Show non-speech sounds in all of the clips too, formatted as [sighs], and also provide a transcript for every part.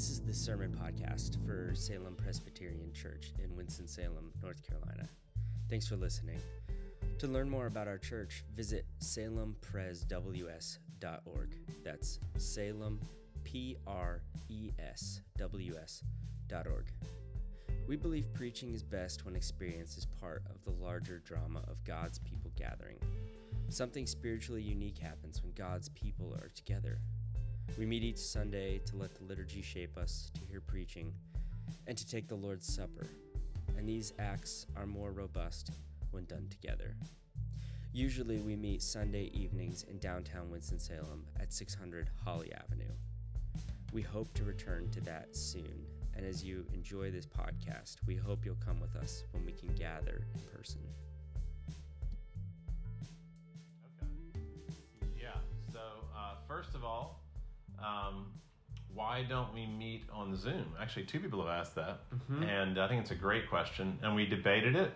This is the sermon podcast for Salem Presbyterian Church in Winston-Salem, North Carolina. Thanks for listening. To learn more about our church, visit salempresws.org. That's Salem, P R E S W S.org. We believe preaching is best when experience is part of the larger drama of God's people gathering. Something spiritually unique happens when God's people are together. We meet each Sunday to let the liturgy shape us, to hear preaching, and to take the Lord's Supper. And these acts are more robust when done together. Usually, we meet Sunday evenings in downtown Winston-Salem at 600 Holly Avenue. We hope to return to that soon. And as you enjoy this podcast, we hope you'll come with us when we can gather in person. Okay. Yeah. So uh, first of all, um, why don't we meet on Zoom? Actually, two people have asked that, and I think it's a great question, and we debated it,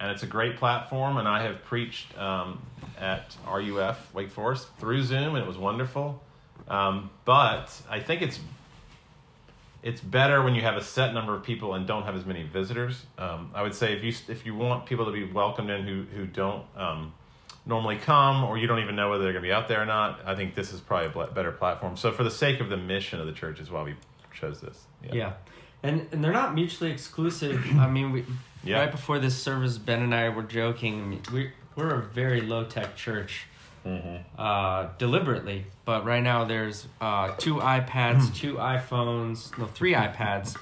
and it's a great platform. And I have preached um, at RUF Wake Forest through Zoom, and it was wonderful. Um, but I think it's it's better when you have a set number of people and don't have as many visitors. Um, I would say if you if you want people to be welcomed in who who don't um, normally come or you don't even know whether they're going to be out there or not, I think this is probably a better platform. So for the sake of the mission of the church is why we chose this. Yeah. And and they're not mutually exclusive. [clears throat] I mean, we Yeah. right before this service, Ben and I were joking. We we're a very low tech church, uh, deliberately. But right now, there's uh, two iPads, two iPhones, no, three iPads,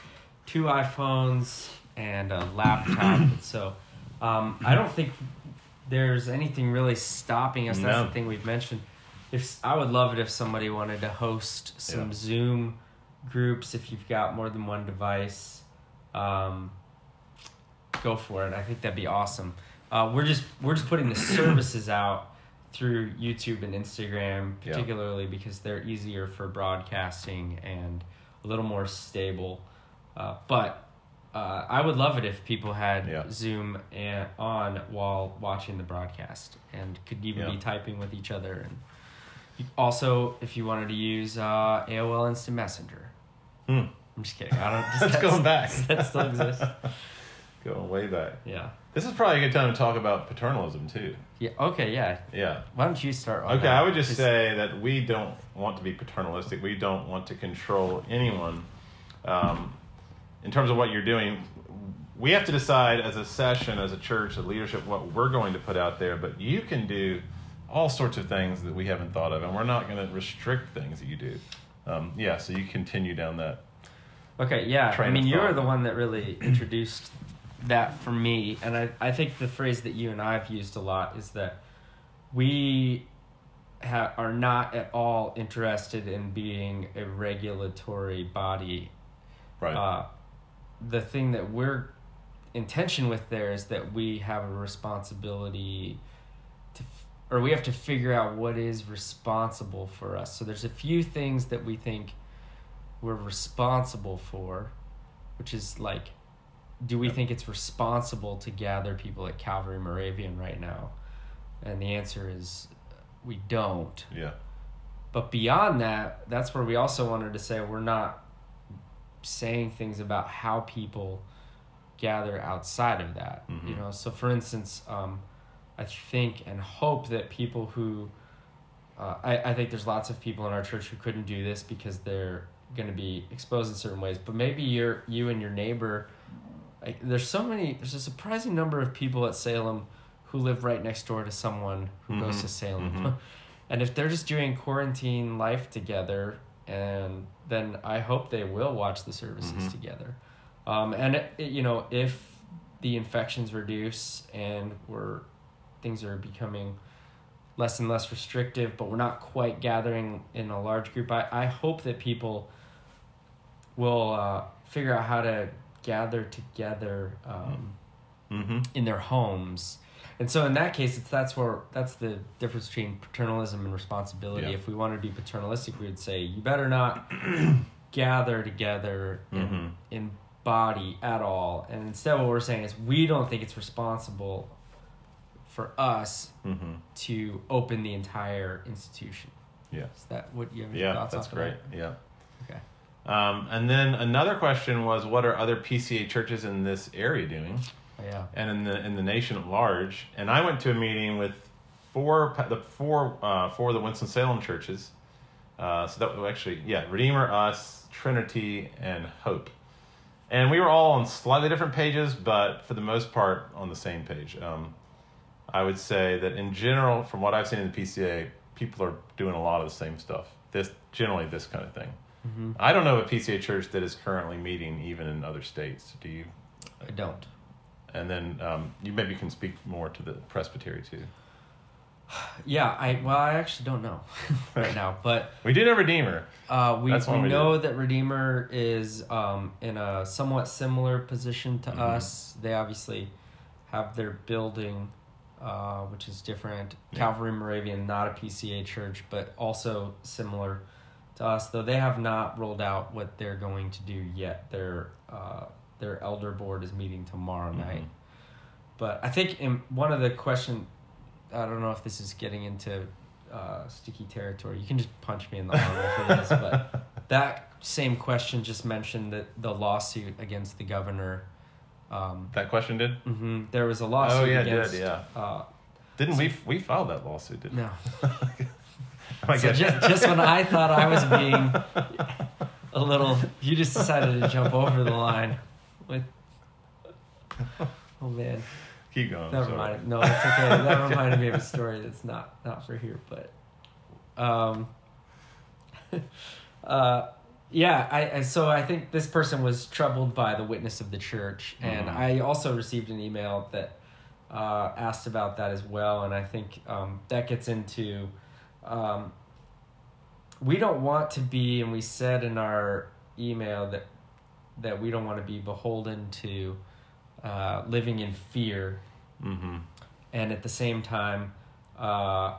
two iPhones, and a laptop. [clears throat] so, um, I don't think there's anything really stopping us. That's the thing we've mentioned. If I would love it if somebody wanted to host some Yeah. Zoom groups if you've got more than one device um, go for it i think that'd be awesome uh, we're just we're just putting the [coughs] services out through youtube and instagram Yeah. particularly because they're easier for broadcasting and a little more stable uh, but uh, i would love it if people had Yeah. zoom and, on while watching the broadcast and could even Yeah. be typing with each other and also if you wanted to use uh, aol instant messenger Hmm. I'm just kidding. I don't. [laughs] That's going back. That still exists. [laughs] Going way back. Yeah. This is probably a good time to talk about paternalism too. Yeah. Okay. Yeah. Yeah. Why don't you start? on Okay, that? I would just say that we don't want to be paternalistic. We don't want to control anyone. Um, in terms of what you're doing, we have to decide as a session, as a church, as leadership, what we're going to put out there. But you can do all sorts of things that we haven't thought of, and we're not going to restrict things that you do. Um, yeah, so you continue down that. Okay. Yeah. I mean, you're the one that really introduced that for me, and I I think the phrase that you and I've used a lot is that we ha- are not at all interested in being a regulatory body Right. uh, the thing that we're intention with there is that we have a responsibility to or we have to figure out what is responsible for us. So there's a few things that we think we're responsible for which is like do we think it's responsible to gather people at calvary moravian right now? And the answer is we don't. Yeah. but beyond that, that's where we also wanted to say we're not saying things about how people gather outside of that. You Mhm. know, so for instance, um, I think and hope that people who uh, I, I think there's lots of people in our church who couldn't do this because they're going to be exposed in certain ways. But maybe you're you and your neighbor. Like, there's so many. There's a surprising number of people at Salem who live right next door to someone who goes Mhm. to Salem. Mhm. [laughs] And if they're just doing quarantine life together, and then I hope they will watch the services Mhm. together. Um, and it, it- you know, if the infections reduce and we're things are becoming less and less restrictive, but we're not quite gathering in a large group, I, I hope that people will uh, figure out how to gather together um, Mm-hmm. in their homes. And so in that case, it's that's where that's the difference between paternalism and responsibility. Yeah. If we wanted to be paternalistic, we would say you better not [clears throat] gather together in, Mhm. in body at all. And instead, what we're saying is we don't think it's responsible for us Mm-hmm. to open the entire institution. Yeah. Is that what you have any Yeah, thoughts that's great. that? Yeah. Okay. Um, and then another question was, what are other PCA churches in this area doing, Yeah. and in the in the nation at large? And I went to a meeting with four the four uh, four of the Winston Salem churches. Uh, so that was actually yeah, Redeemer, us, Trinity, and Hope. And we were all on slightly different pages, but for the most part on the same page. Um, I would say that in general, from what I've seen in the PCA, people are doing a lot of the same stuff. This generally this kind of thing. I don't know of a PCA church that is currently meeting even in other states. Do you? I don't. And then um, you maybe can speak more to the presbytery too. [sighs] Yeah, I well, I actually don't know [laughs] right now, but We did a Redeemer. uh, we we we know that Redeemer is um, in a somewhat similar position to Mhm. us. They obviously have their building, uh, which is different. Yeah. Calvary Moravian, not a PCA church, but also similar to us. Though they have not rolled out what they're going to do yet. Their uh, their elder board is meeting tomorrow night. Mhm. But I think in one of the question, I don't know if this is getting into uh, sticky territory. You can just punch me in the arm if it is. But [laughs] that same question just mentioned that the lawsuit against the governor. Um, That question did. hmm there was a lawsuit Oh yeah, against. did. Yeah. Uh, Didn't we? We filed that lawsuit, didn't no. [laughs] So just, just when I thought I was being [laughs] a little, you just decided to jump over the line with. Oh man. Keep going. Never sorry. mind. No, it's okay. that [laughs] reminded me of a story that's not not for here, but um [laughs] uh yeah, I, I so I think this person was troubled by the witness of the church and Mhm. I also received an email that uh asked about that as well and I think um that gets into um we don't want to be and we said in our email that that we don't want to be beholden to uh, living in fear Mm-hmm. and at the same time uh,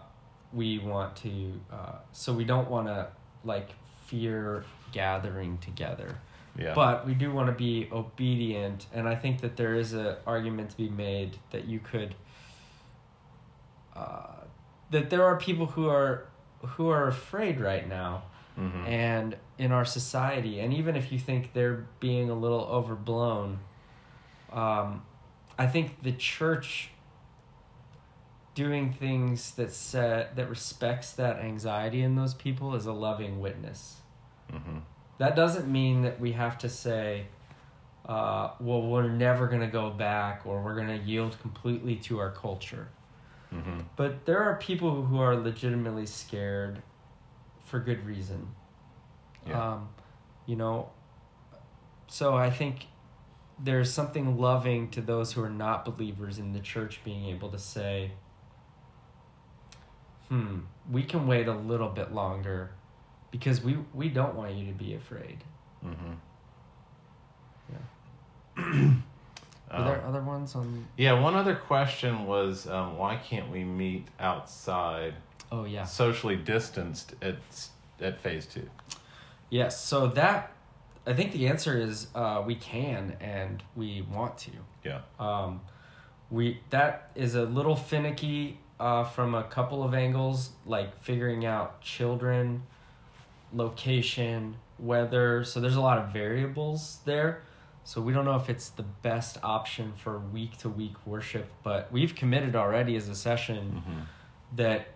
we want to uh, so we don't want to like fear gathering together Yeah. but we do want to be obedient and i think that there is an argument to be made that you could uh, that there are people who are who are afraid right now Mhm. and in our society and even if you think they're being a little overblown um, i think the church doing things that set, that respects that anxiety in those people is a loving witness Mhm. that doesn't mean that we have to say uh, well we're never going to go back or we're going to yield completely to our culture Mhm. but there are people who are legitimately scared for good reason. Yeah. Um, you know, so I think there's something loving to those who are not believers in the church being able to say, hmm, we can wait a little bit longer because we, we don't want you to be afraid. Mhm. Yeah. [clears throat] Are Um, there other ones on? yeah. One other question was, um, why can't we meet outside, Oh, yeah. socially distanced at at phase two? Yes. So that, I think the answer is uh, we can and we want to. Yeah. Um, we that is a little finicky uh, from a couple of angles, like figuring out children, location, weather. So there's a lot of variables there. So we don't know if it's the best option for week to week worship, but we've committed already as a session Mhm. that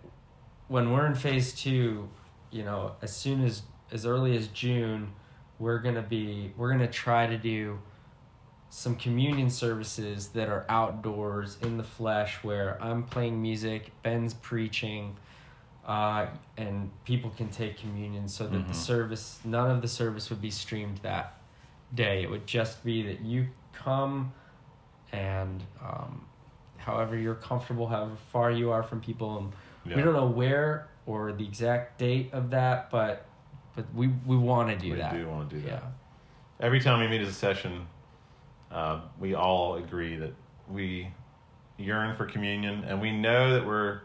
when we're in phase two, you know, as soon as as early as June, we're gonna be we're gonna try to do some communion services that are outdoors in the flesh where I'm playing music, Ben's preaching, uh, and people can take communion so that the Mhm. service none of the service would be streamed that day. It would just be that you come and um, however you're comfortable, however far you are from people and Yeah. we don't know where or the exact date of that, but but we we want to do we that. We do want to do that. yeah. Every time we meet as a session, uh, we all agree that we yearn for communion, and we know that we're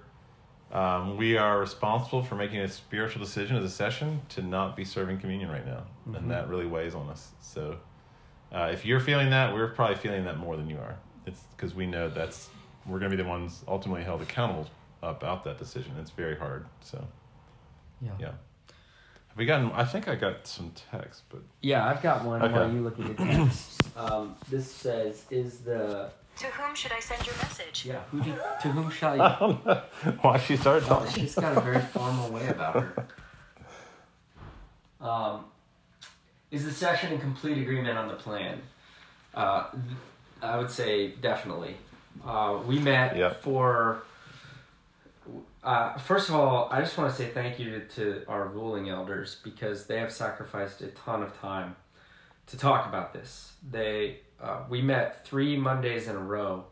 um, we are responsible for making a spiritual decision as a session to not be serving communion right now, Mhm. and that really weighs on us. So, uh, if you're feeling that, we're probably feeling that more than you are. It's because we know that's we're going to be the ones ultimately held accountable about that decision. It's very hard. So, Yeah. yeah. Have we gotten? I think I got some text, but Yeah, I've got one Okay. while you look at your text. [coughs] um, this says, "Is the To whom should I send your message? yeah who did, to whom [laughs] shall you?" I don't know why she started Oh, talking. she's got a very formal way about her. [laughs] Um, is the session in complete agreement on the plan? Uh, th- I would say definitely. Uh, we met Yep. for. Uh, first of all, I just want to say thank you to, to our ruling elders because they have sacrificed a ton of time to talk about this. They uh, we met three Mondays in a row,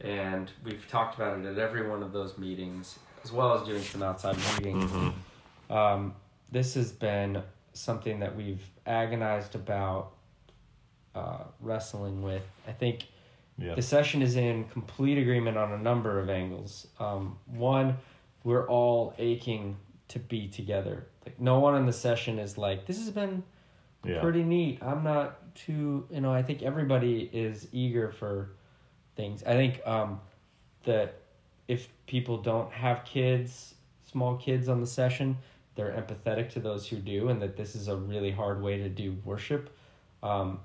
and we've talked about it at every one of those meetings, as well as doing some outside meetings. Mm-hmm. Um, this has been something that we've agonized about, uh, wrestling with. I think Yeah. the session is in complete agreement on a number of angles. Um, one, we're all aching to be together. Like no one in the session is like, this has been Yeah. pretty neat. I'm not too, you know, I think everybody is eager for things. I think um, that if people don't have kids, small kids on the session, they're empathetic to those who do, and that this is a really hard way to do worship. Um,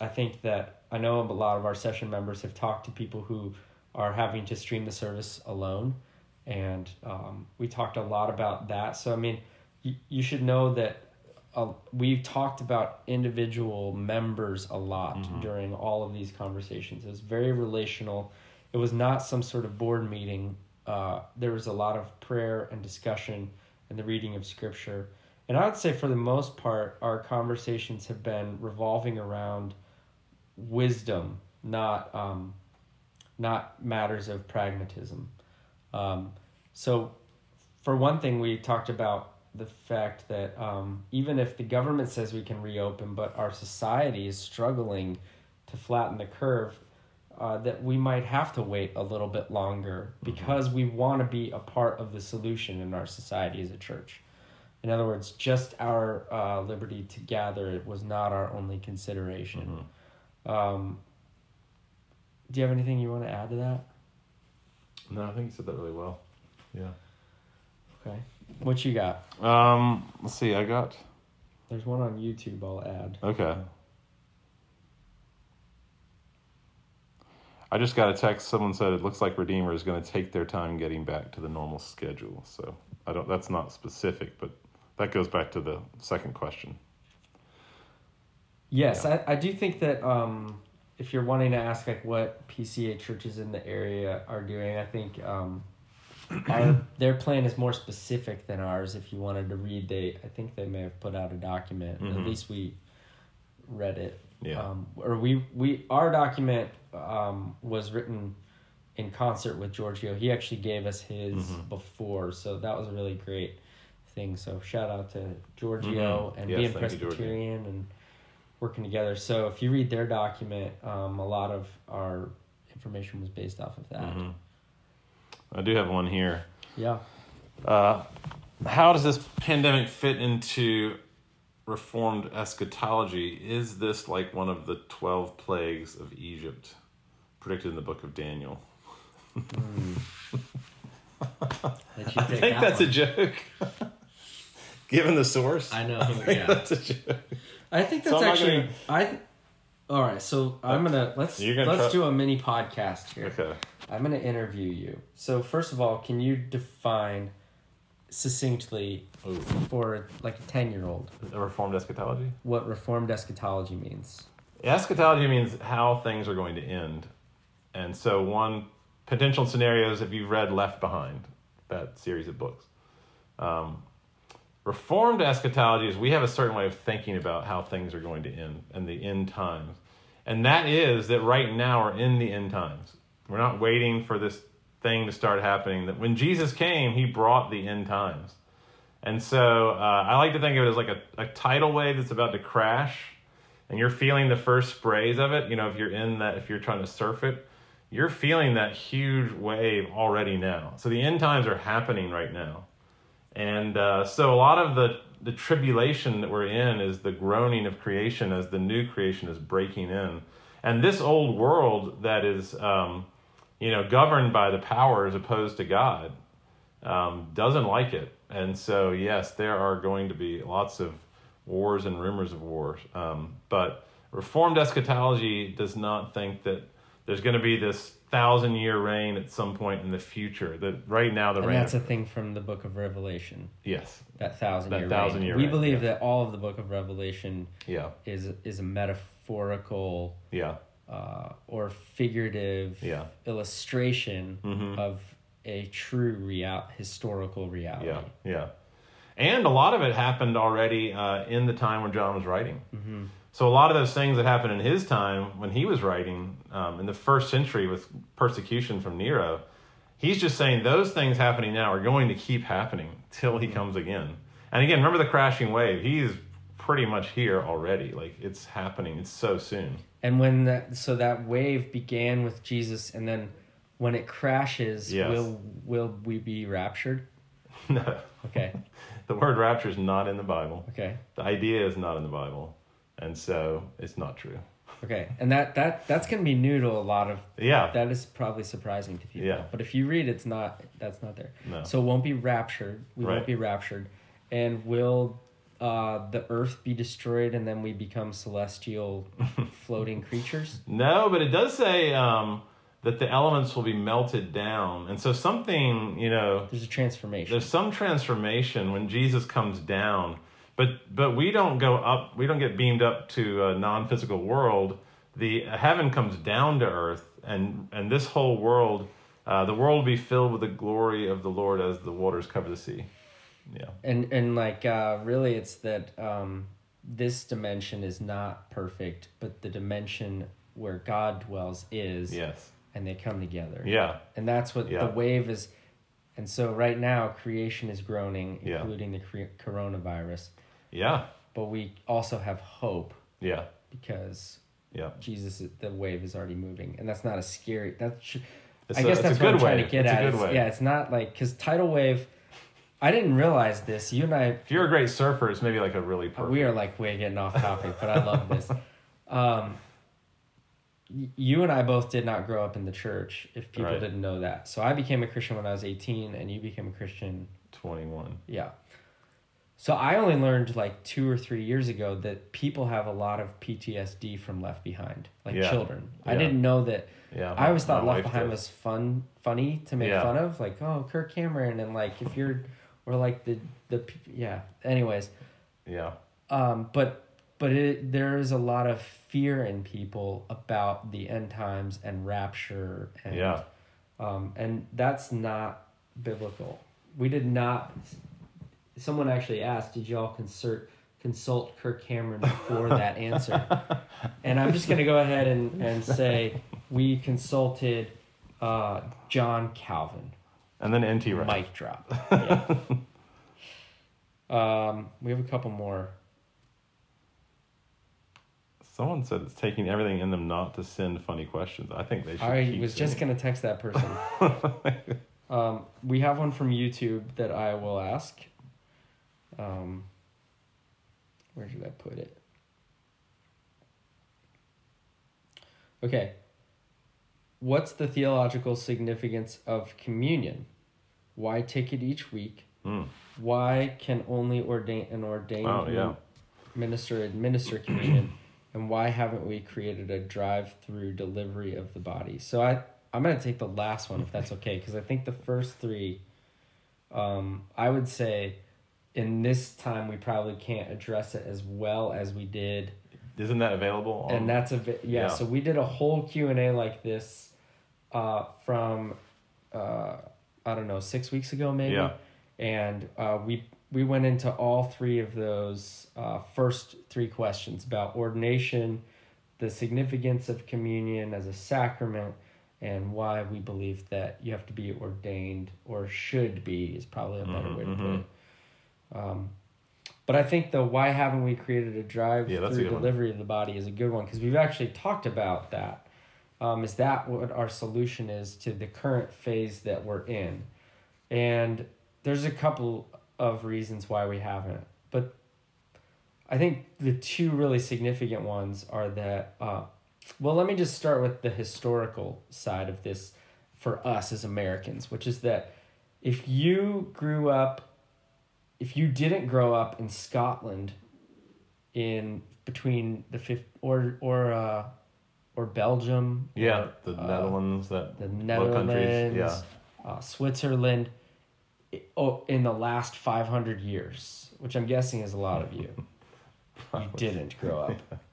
I think that I know a lot of our session members have talked to people who are having to stream the service alone, and um, we talked a lot about that. So I mean, you, you should know that uh, we've talked about individual members a lot during all of these conversations. It was very relational. It was not some sort of board meeting. Uh, there was a lot of prayer and discussion and the reading of scripture. And I would say, for the most part, our conversations have been revolving around wisdom, not um, not matters of pragmatism. Um, so, for one thing, we talked about the fact that um, even if the government says we can reopen, but our society is struggling to flatten the curve, uh, that we might have to wait a little bit longer because we want to be a part of the solution in our society as a church. In other words, just our uh, liberty to gather was not our only consideration. Um, do you have anything you want to add to that? No, I think you said that really well. Yeah. Okay. What you got? Um. Let's see. I got. There's one on YouTube I'll add. Okay. I just got a text. Someone said it looks like Redeemer is going to take their time getting back to the normal schedule. So I don't. That's not specific, but that goes back to the second question. Yes, I, I do think that um, if you're wanting to ask like what PCA churches in the area are doing, I think um, [clears throat] our their plan is more specific than ours. If you wanted to read, they I think they may have put out a document. Mhm. At least we read it. Yeah. Um, or we we our document um, was written in concert with Giorgio. He actually gave us his Mhm. before, so that was a really great thing. So shout out to Giorgio Mhm. and Yes, being thank you. Presbyterian and working together. So if you read their document, um, a lot of our information was based off of that. Mhm. I do have one here. Yeah. Uh, how does this pandemic fit into Reformed eschatology? Is this like one of the 12 plagues of Egypt predicted in the book of Daniel? [laughs] You I think that that's a joke. [laughs] Given the source, I know. I think yeah. that's a joke. I think that's I'm actually gonna- I. All right, so I'm gonna let's gonna let's try- do a mini podcast here. Okay. I'm gonna interview you. So first of all, can you define succinctly Ooh. for like a ten year old Reformed eschatology? what reformed eschatology means? Eschatology means how things are going to end. And so, one potential scenarios, if you've read Left Behind, that series of books. Um, Reformed eschatology is we have a certain way of thinking about how things are going to end and the end times. And that is that right now we're in the end times. We're not waiting for this thing to start happening. That when Jesus came, he brought the end times. And so uh, I like to think of it as like a, a tidal wave that's about to crash and you're feeling the first sprays of it, you know, if you're in that, if you're trying to surf it, you're feeling that huge wave already now. So the end times are happening right now. And uh, so a lot of the, the tribulation that we're in is the groaning of creation as the new creation is breaking in. And this old world that is, um, you know, governed by the power as opposed to God, um, doesn't like it. And so, yes, there are going to be lots of wars and rumors of wars. Um, but Reformed eschatology does not think that there's going to be this thousand year reign at some point in the future. That right now the And reign. that's a thing from the book of Revelation. yes. That thousand That year thousand reign. year we reign, believe yeah. that all of the book of Revelation Yeah. is is a metaphorical Yeah. uh, or figurative Yeah. illustration Mhm. of a true real historical reality. Yeah. Yeah. And a lot of it happened already uh, in the time when John was writing. Mm-hmm. So a lot of those things that happened in his time when he was writing um, in the first century with persecution from Nero, he's just saying those things happening now are going to keep happening till he comes again. And again, remember the crashing wave? He's pretty much here already. Like it's happening. It's so soon. And when that so that wave began with Jesus, and then when it crashes, Yes. will will we be raptured? [laughs] no, Okay, [laughs] the word rapture is not in the Bible. okay, The idea is not in the Bible, and so it's not true. okay. And that that that's gonna be new to a lot of. Yeah. That is probably surprising to people. Yeah. But if you read, it's not. That's not there. No. So it won't be raptured. We Right. won't be raptured, and will. Uh, the earth be destroyed and then we become celestial [laughs] floating creatures No, but it does say um, that the elements will be melted down, and so something you know. there's a transformation There's some transformation when Jesus comes down, but but we don't go up. We don't get beamed up to a non-physical world. The heaven comes down to earth, and and this whole world, uh, the world will be filled with the glory of the Lord as the waters cover the sea. Yeah, and and like uh really it's that um this dimension is not perfect but the dimension where god dwells is yes, and they come together yeah, and that's what Yeah. the wave is and so right now creation is groaning Yeah. including the cre- coronavirus yeah, but we also have hope yeah, because yeah. jesus the wave is already moving and that's not a scary that's sh- i a- guess that's what i'm good trying to get It's at It's- yeah it's not like because tidal wave i didn't realize this you and i If you're a great surfer, it's maybe like a really perfect. We are like way getting off topic, but I love this. Um, you and I both did not grow up in the church. If people Right. didn't know that, so I became a Christian when I was eighteen, and you became a Christian. 21. Yeah. So I only learned like two or three years ago that people have a lot of PTSD from Left Behind, like Yeah. children. I didn't know that. Yeah, I always thought Left Behind does. was fun, funny to make Yeah. fun of, like oh Kirk Cameron, and like if you're, [laughs] or like the the yeah. Anyways, Yeah, um, but but it, there is a lot of fear in people about the end times and rapture and yeah, um, and that's not biblical. We did not. Someone actually asked, "Did y'all consult consult Kirk Cameron before that answer?" [laughs] And I'm just gonna go ahead and and say we consulted uh, John Calvin. and then NT Wright. Mic drop. [laughs] Yeah. um, we have a couple more. Someone said it's taking everything in them not to send funny questions. I think they should. I was just gonna text that person. [laughs] um, we have one from YouTube that I will ask. Um, where should I put it? Okay. What's the theological significance of communion? Why take it each week? Mm. Why can only ordain an ordained Oh, yeah. minister administer communion? [clears throat] and why haven't we created a drive-through delivery of the body? So I I'm gonna take the last one if that's okay because I think the first three, um, I would say, in this time we probably can't address it as well as we did Isn't that available? On, and that's a vi- yeah, yeah. So we did a whole Q and A like this, uh, from, uh, I don't know, six weeks ago maybe. Yeah. And uh, we we went into all three of those uh, first three questions about ordination, the significance of communion as a sacrament, and why we believe that you have to be ordained or should be is probably a better Mhm, way to put mhm. it. Um, but I think the why haven't we created a drive Yeah, that's a through one. delivery of the body is a good one because we've actually talked about that. Um, is that what our solution is to the current phase that we're in? And there's a couple of reasons why we haven't, but I think the two really significant ones are that. Uh, well, let me just start with the historical side of this for us as Americans, which is that if you grew up, if you didn't grow up in Scotland, in between the fifth or or uh, or Belgium, Yeah, or, the uh, Netherlands, that the Netherlands, yeah. uh, Switzerland, oh, in the last five hundred years, which I'm guessing is a lot of you. [laughs] you didn't grow up. [laughs]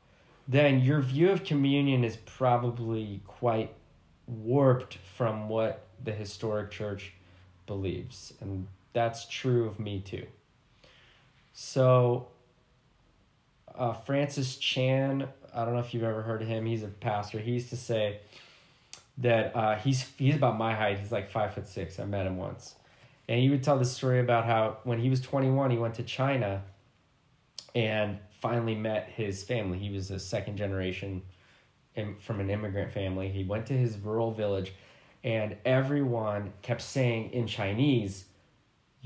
Then your view of communion is probably quite warped from what the historic church believes, and that's true of me too. So, uh, Francis Chan, I don't know if you've ever heard of him. He's a pastor. He used to say that uh, he's he's about my height. He's like five foot six. I met him once, and he would tell the story about how when he was twenty one, he went to China, and finally met his family. He was a second generation from an immigrant family. He went to his rural village, and everyone kept saying in Chinese,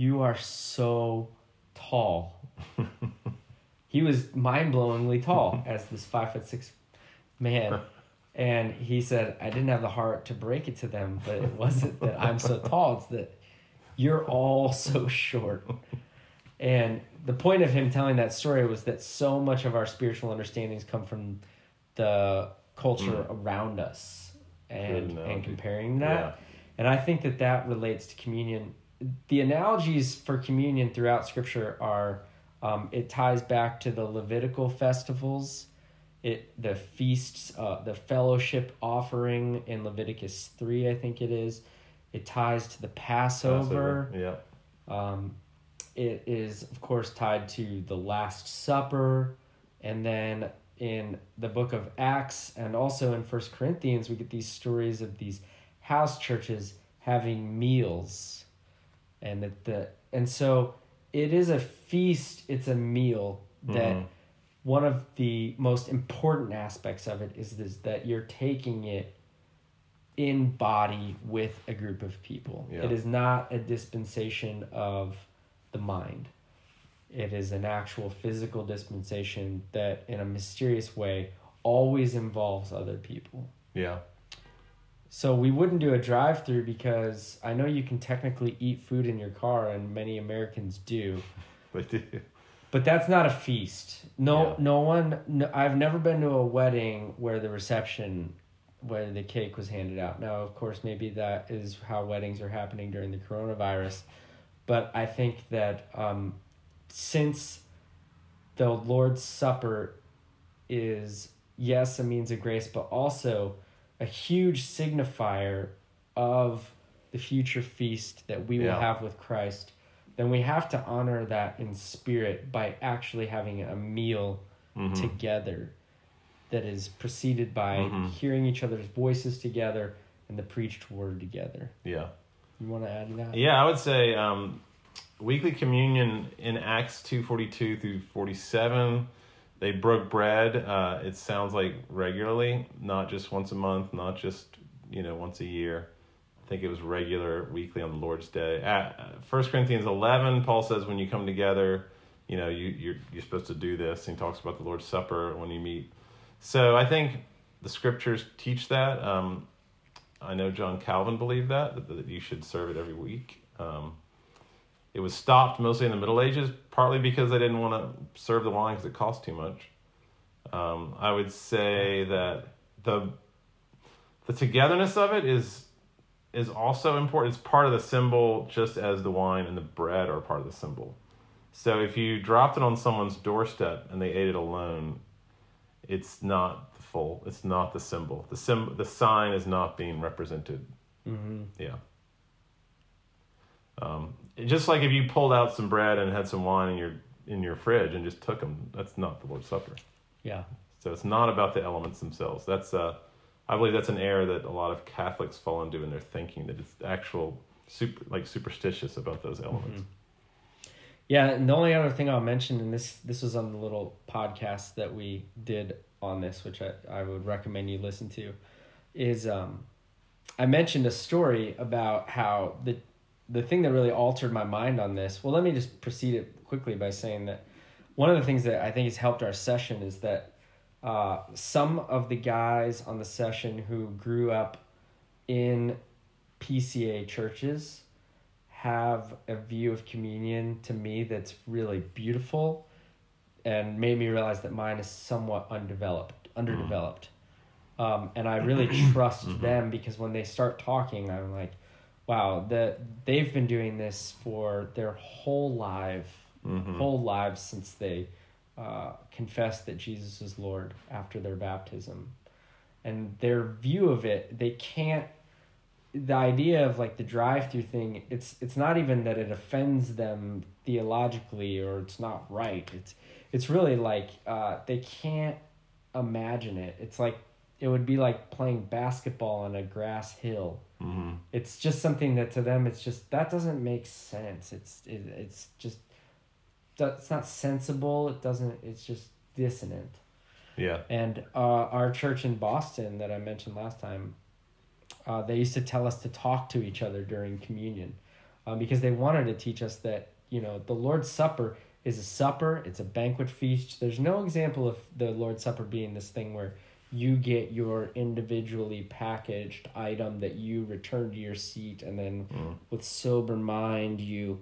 "You are so tall." he was mind blowingly tall as this five foot six man. And he said, I didn't have the heart to break it to them, but it wasn't that I'm so tall, it's that you're all so short. And the point of him telling that story was that so much of our spiritual understandings come from the culture mm. around us and, and comparing that. Yeah. And I think that that relates to communion. The analogies for communion throughout Scripture are um, it ties back to the Levitical festivals, it the feasts, uh, the fellowship offering in Leviticus three, I think it is. It ties to the Passover. Yeah. Um, it is, of course, tied to the Last Supper. And then in the book of Acts and also in First Corinthians, we get these stories of these house churches having meals. And that the and so it is a feast, it's a meal that Mhm. one of the most important aspects of it is this that you're taking it in body with a group of people. Yeah. It is not a dispensation of the mind. It is an actual physical dispensation that, in a mysterious way, always involves other people. Yeah. So we wouldn't do a drive through because I know you can technically eat food in your car, and many Americans do. [laughs] They do. But that's not a feast. No, Yeah. no one. No, I've never been to a wedding where the reception, where the cake was handed out. Now, of course, maybe that is how weddings are happening during the coronavirus, but I think that um, since the Lord's Supper is yes a means of grace, but also a huge signifier of the future feast that we will Yeah. have with Christ then we have to honor that in spirit by actually having a meal Mhm. together that is preceded by Mhm. hearing each other's voices together and the preached word together. Yeah. You want to add to that? Yeah, I would say um, weekly communion in Acts two forty two through forty seven. They broke bread. Uh, it sounds like regularly, not just once a month, not just you know once a year. I think it was regular, weekly on the Lord's Day. At First Corinthians eleven, Paul says when you come together, you know you you're you're supposed to do this. He talks about the Lord's Supper when you meet. So I think the scriptures teach that. Um, I know John Calvin believed that, that, that you should serve it every week. Um, it was stopped mostly in the Middle Ages, partly because I didn't want to serve the wine because it cost too much. Um, I would say that the the togetherness of it is is also important. It's part of the symbol, just as the wine and the bread are part of the symbol. So if you dropped it on someone's doorstep and they ate it alone, it's not the full. It's not the symbol. The sim the sign is not being represented. Mm-hmm. Yeah. Um, just like if you pulled out some bread and had some wine in your in your fridge and just took them, that's not the Lord's Supper. Yeah. So it's not about the elements themselves. That's uh, I believe that's an error that a lot of Catholics fall into in their thinking that it's actual super like superstitious about those elements. Yeah, and the only other thing I'll mention, and this this was on the little podcast that we did on this, which I, I would recommend you listen to, is um, I mentioned a story about how the the thing that really altered my mind on this. Well, let me just proceed it quickly by saying that one of the things that I think has helped our session is that uh, some of the guys on the session who grew up in PCA churches have a view of communion to me that's really beautiful and made me realize that mine is somewhat undeveloped, underdeveloped. Um, and I really trust [clears throat] them because when they start talking, I'm like, wow, that they've been doing this for their whole life, whole lives since they uh, confessed that Jesus is Lord after their baptism. And their view of it, they can't the idea of like the drive-through thing it's it's not even that it offends them theologically or it's not right. It's it's really like uh they can't imagine it. It's like it would be like playing basketball on a grass hill Mm-hmm. it's just something that to them it's just that doesn't make sense it's it, it's just it's not sensible it doesn't it's just dissonant Yeah. and uh, our church in Boston that I mentioned last time, uh, they used to tell us to talk to each other during communion um, because they wanted to teach us that, you know, the Lord's Supper is a supper, it's a banquet feast. There's no example of the Lord's Supper being this thing where you get your individually packaged item that you return to your seat and then with sober mind you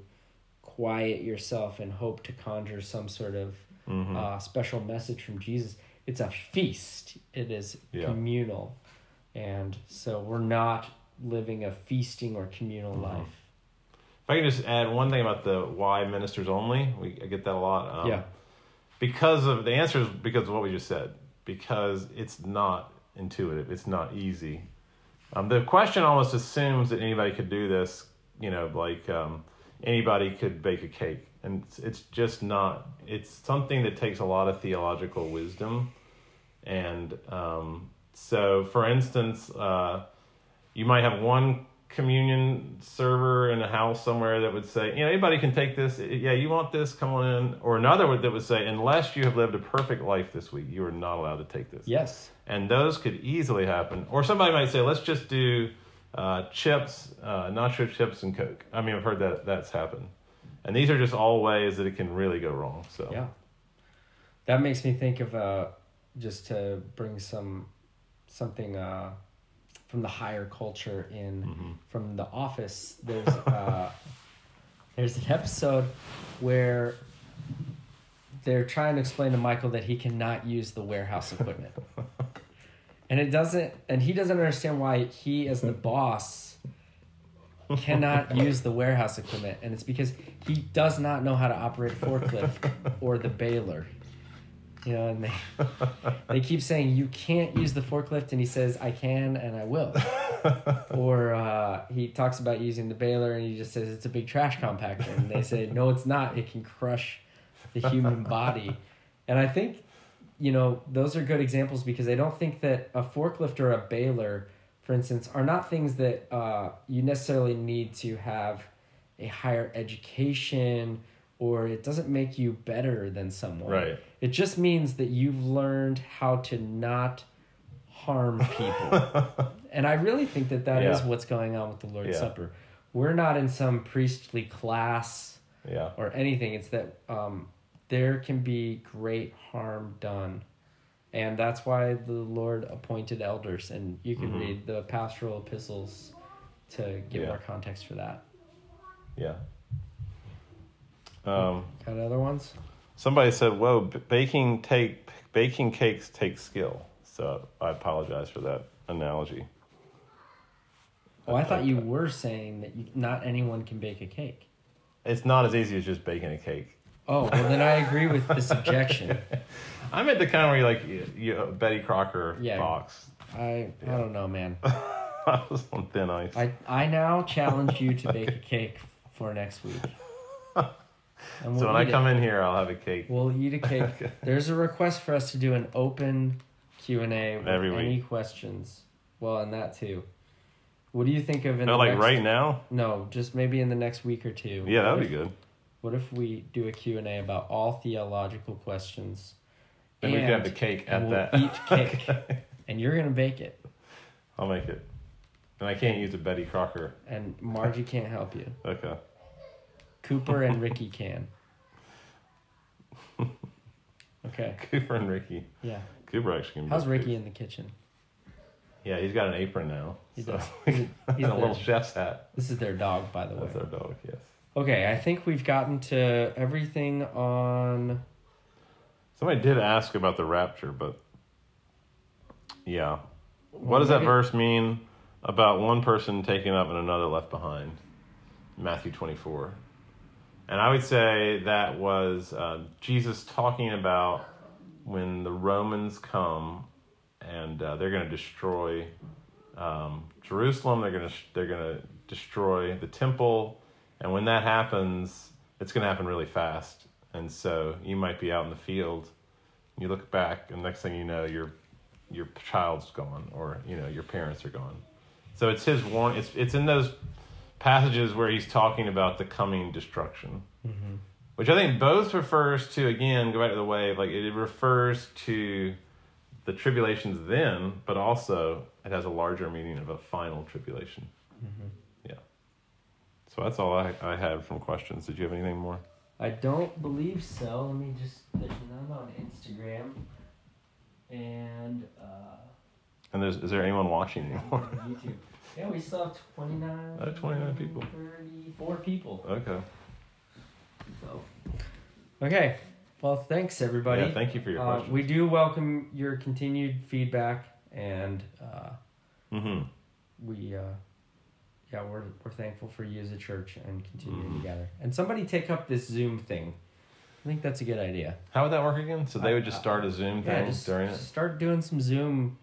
quiet yourself and hope to conjure some sort of Mm-hmm. uh, special message from Jesus. It's a feast. It is Yeah. communal, and so we're not living a feasting or communal Mm-hmm. life. If I can just add one thing about the why ministers only, we I get that a lot. Um, Yeah. Because of the answer is because of what we just said. Because it's not intuitive. It's not easy. Um, the question almost assumes that anybody could do this. You know, like um, anybody could bake a cake, and it's, it's just not. It's something that takes a lot of theological wisdom, and um, so, for instance, uh, you might have one communion server in a house somewhere that would say, you know, anybody can take this. Yeah, you want this? Come on in. Or another that would say, unless you have lived a perfect life this week, you are not allowed to take this. Yes. And those could easily happen. Or somebody might say, let's just do uh, chips, uh, nacho chips, and Coke. I mean, I've heard that that's happened. And these are just all ways that it can really go wrong. So, Yeah. That makes me think of uh, just to bring some something uh, from the higher culture in Mm-hmm. from the office. There's uh, [laughs] there's an episode where they're trying to explain to Michael that he cannot use the warehouse equipment. [laughs] and it doesn't and he doesn't understand why he as the boss cannot [laughs] use the warehouse equipment and it's because he does not know how to operate forklift or the baler you know and they [laughs] they keep saying you can't use the forklift and he says i can and i will. [laughs] Or uh, he talks about using the baler and he just says it's a big trash compactor. And they say no it's not. It can crush the human body. And i think you know those are good examples because i don't think that a forklift or a baler for instance are not things that uh, you necessarily need to have a higher education or it doesn't make you better than someone. Right. It just means that you've learned how to not harm people [laughs] and i really think that that is Yeah. what's going on with the lord's Yeah. supper we're not in some priestly class yeah. or anything. It's that um, there can be great harm done. And that's why the Lord appointed elders. And you can read the pastoral epistles to get Mm-hmm. Yeah. more context for that. Yeah. Um, Got other ones? Somebody said, "Whoa, baking take baking cakes takes skill." So I apologize for that analogy. Oh, I thought you were saying that you, not anyone can bake a cake. It's not as easy as just baking a cake. Oh, well, then I agree with this [laughs] objection. I'm at the kind where you like you, you, Betty Crocker Yeah. box. I, I don't know, man. [laughs] I was on thin ice. I, I now challenge you to [laughs] bake a cake for next week. So when I eat it. come in here, I'll have a cake. We'll eat a cake. [laughs] There's a request for us to do an open Q and A with Every any week. questions. Well, and that too. What do you think of in No, the like next, right now. No, just maybe in the next week or two. Yeah, that What would be good. What if we do a Q and A about all theological questions? And we can have the cake at we'll that. eat [laughs] cake, and you're gonna bake it, I'll make it. And I can't use a Betty Crocker. and Margie can't help you. Okay. Cooper and Ricky can. Okay. Cooper and Ricky. Yeah. Cooper actually can. How's Ricky in the kitchen? Yeah, he's got an apron now. He so- does. [laughs] and He's a the- little chef's hat. This is their dog, by the way. That's their dog. Yes. Okay, I think we've gotten to everything on. Somebody did ask about the rapture, but yeah. Well, what does that verse mean about one person taken up and another left behind? Matthew 24. And I would say that was uh, Jesus talking about when the Romans come and uh, they're going to destroy um, Jerusalem. They're going to they're going to destroy the temple, and when that happens, it's going to happen really fast. And so you might be out in the field, you look back, and next thing you know, your your child's gone, or you know your parents are gone. So it's his warning. It's it's in those passages where he's talking about the coming destruction, which I think both refers to again go back to the wave. Like it refers to the tribulations then, but also it has a larger meaning of a final tribulation. Yeah. So that's all I, I had from questions. Did you have anything more? I don't believe so. Let me just. There's none on Instagram. And uh, And there's is there anyone watching anymore? YouTube. [laughs] Yeah, we still have 29. Oh, 29 people. 34 people. okay. So. Okay. Well, thanks, everybody. Yeah. Thank you for your Uh, questions. we do welcome your continued feedback, and uh, mm-hmm. we, uh, yeah, we're we're thankful for you as a church and continuing Mhm. together. And somebody take up this Zoom thing. I think that's a good idea. How would that work again? So they would just start a Zoom Yeah, thing just during it, start doing some Zoom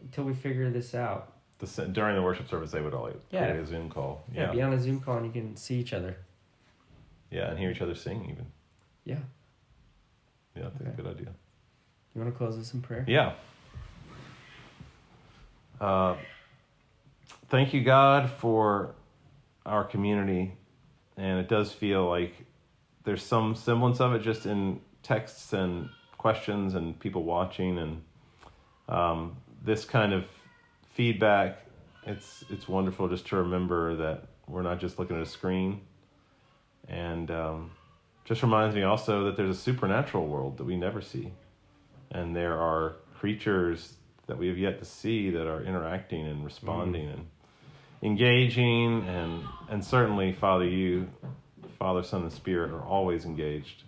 until we figure this out. The, during the worship service. They would all Yeah. create a Zoom call. Yeah, Yeah. be on a Zoom call and you can see each other. Yeah, and hear each other sing even. Yeah. Yeah, I think Okay. a good idea. You want to close this in prayer? Yeah. Uh, thank you, God, for our community. And it does feel like there's some semblance of it just in texts and questions and people watching and um, this kind of feedback. It's it's wonderful just to remember that we're not just looking at a screen, and um, just reminds me also that there's a supernatural world that we never see. And there are creatures that we have yet to see that are interacting and responding and engaging. And and certainly father you father son and spirit are always engaged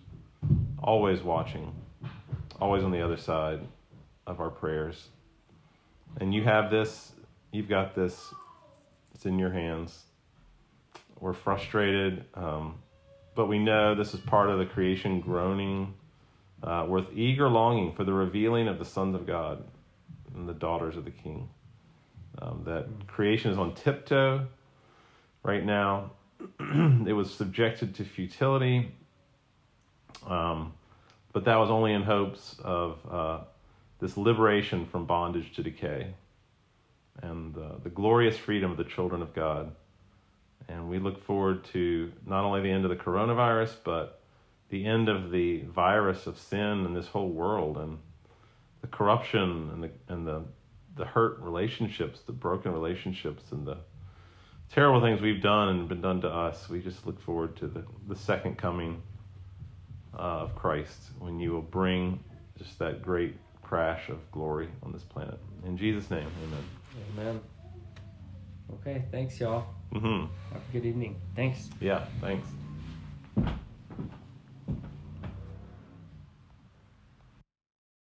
always watching always on the other side of our prayers and you have this you've got this it's in your hands we're frustrated um, but we know this is part of the creation groaning uh, with eager longing for the revealing of the sons of God and the daughters of the King. Um, that creation is on tiptoe right now. [clears throat] it was subjected to futility, um, but that was only in hopes of uh, this liberation from bondage to decay and uh, the glorious freedom of the children of God. And we look forward to not only the end of the coronavirus, but the end of the virus of sin in this whole world and the corruption and the and the the hurt relationships, the broken relationships and the terrible things we've done and been done to us. We just look forward to the, the second coming uh, of Christ when you will bring just that great crash of glory on this planet. In Jesus' name, amen. Amen. Okay, thanks, y'all. hmm Have a good evening. Thanks. Yeah, thanks.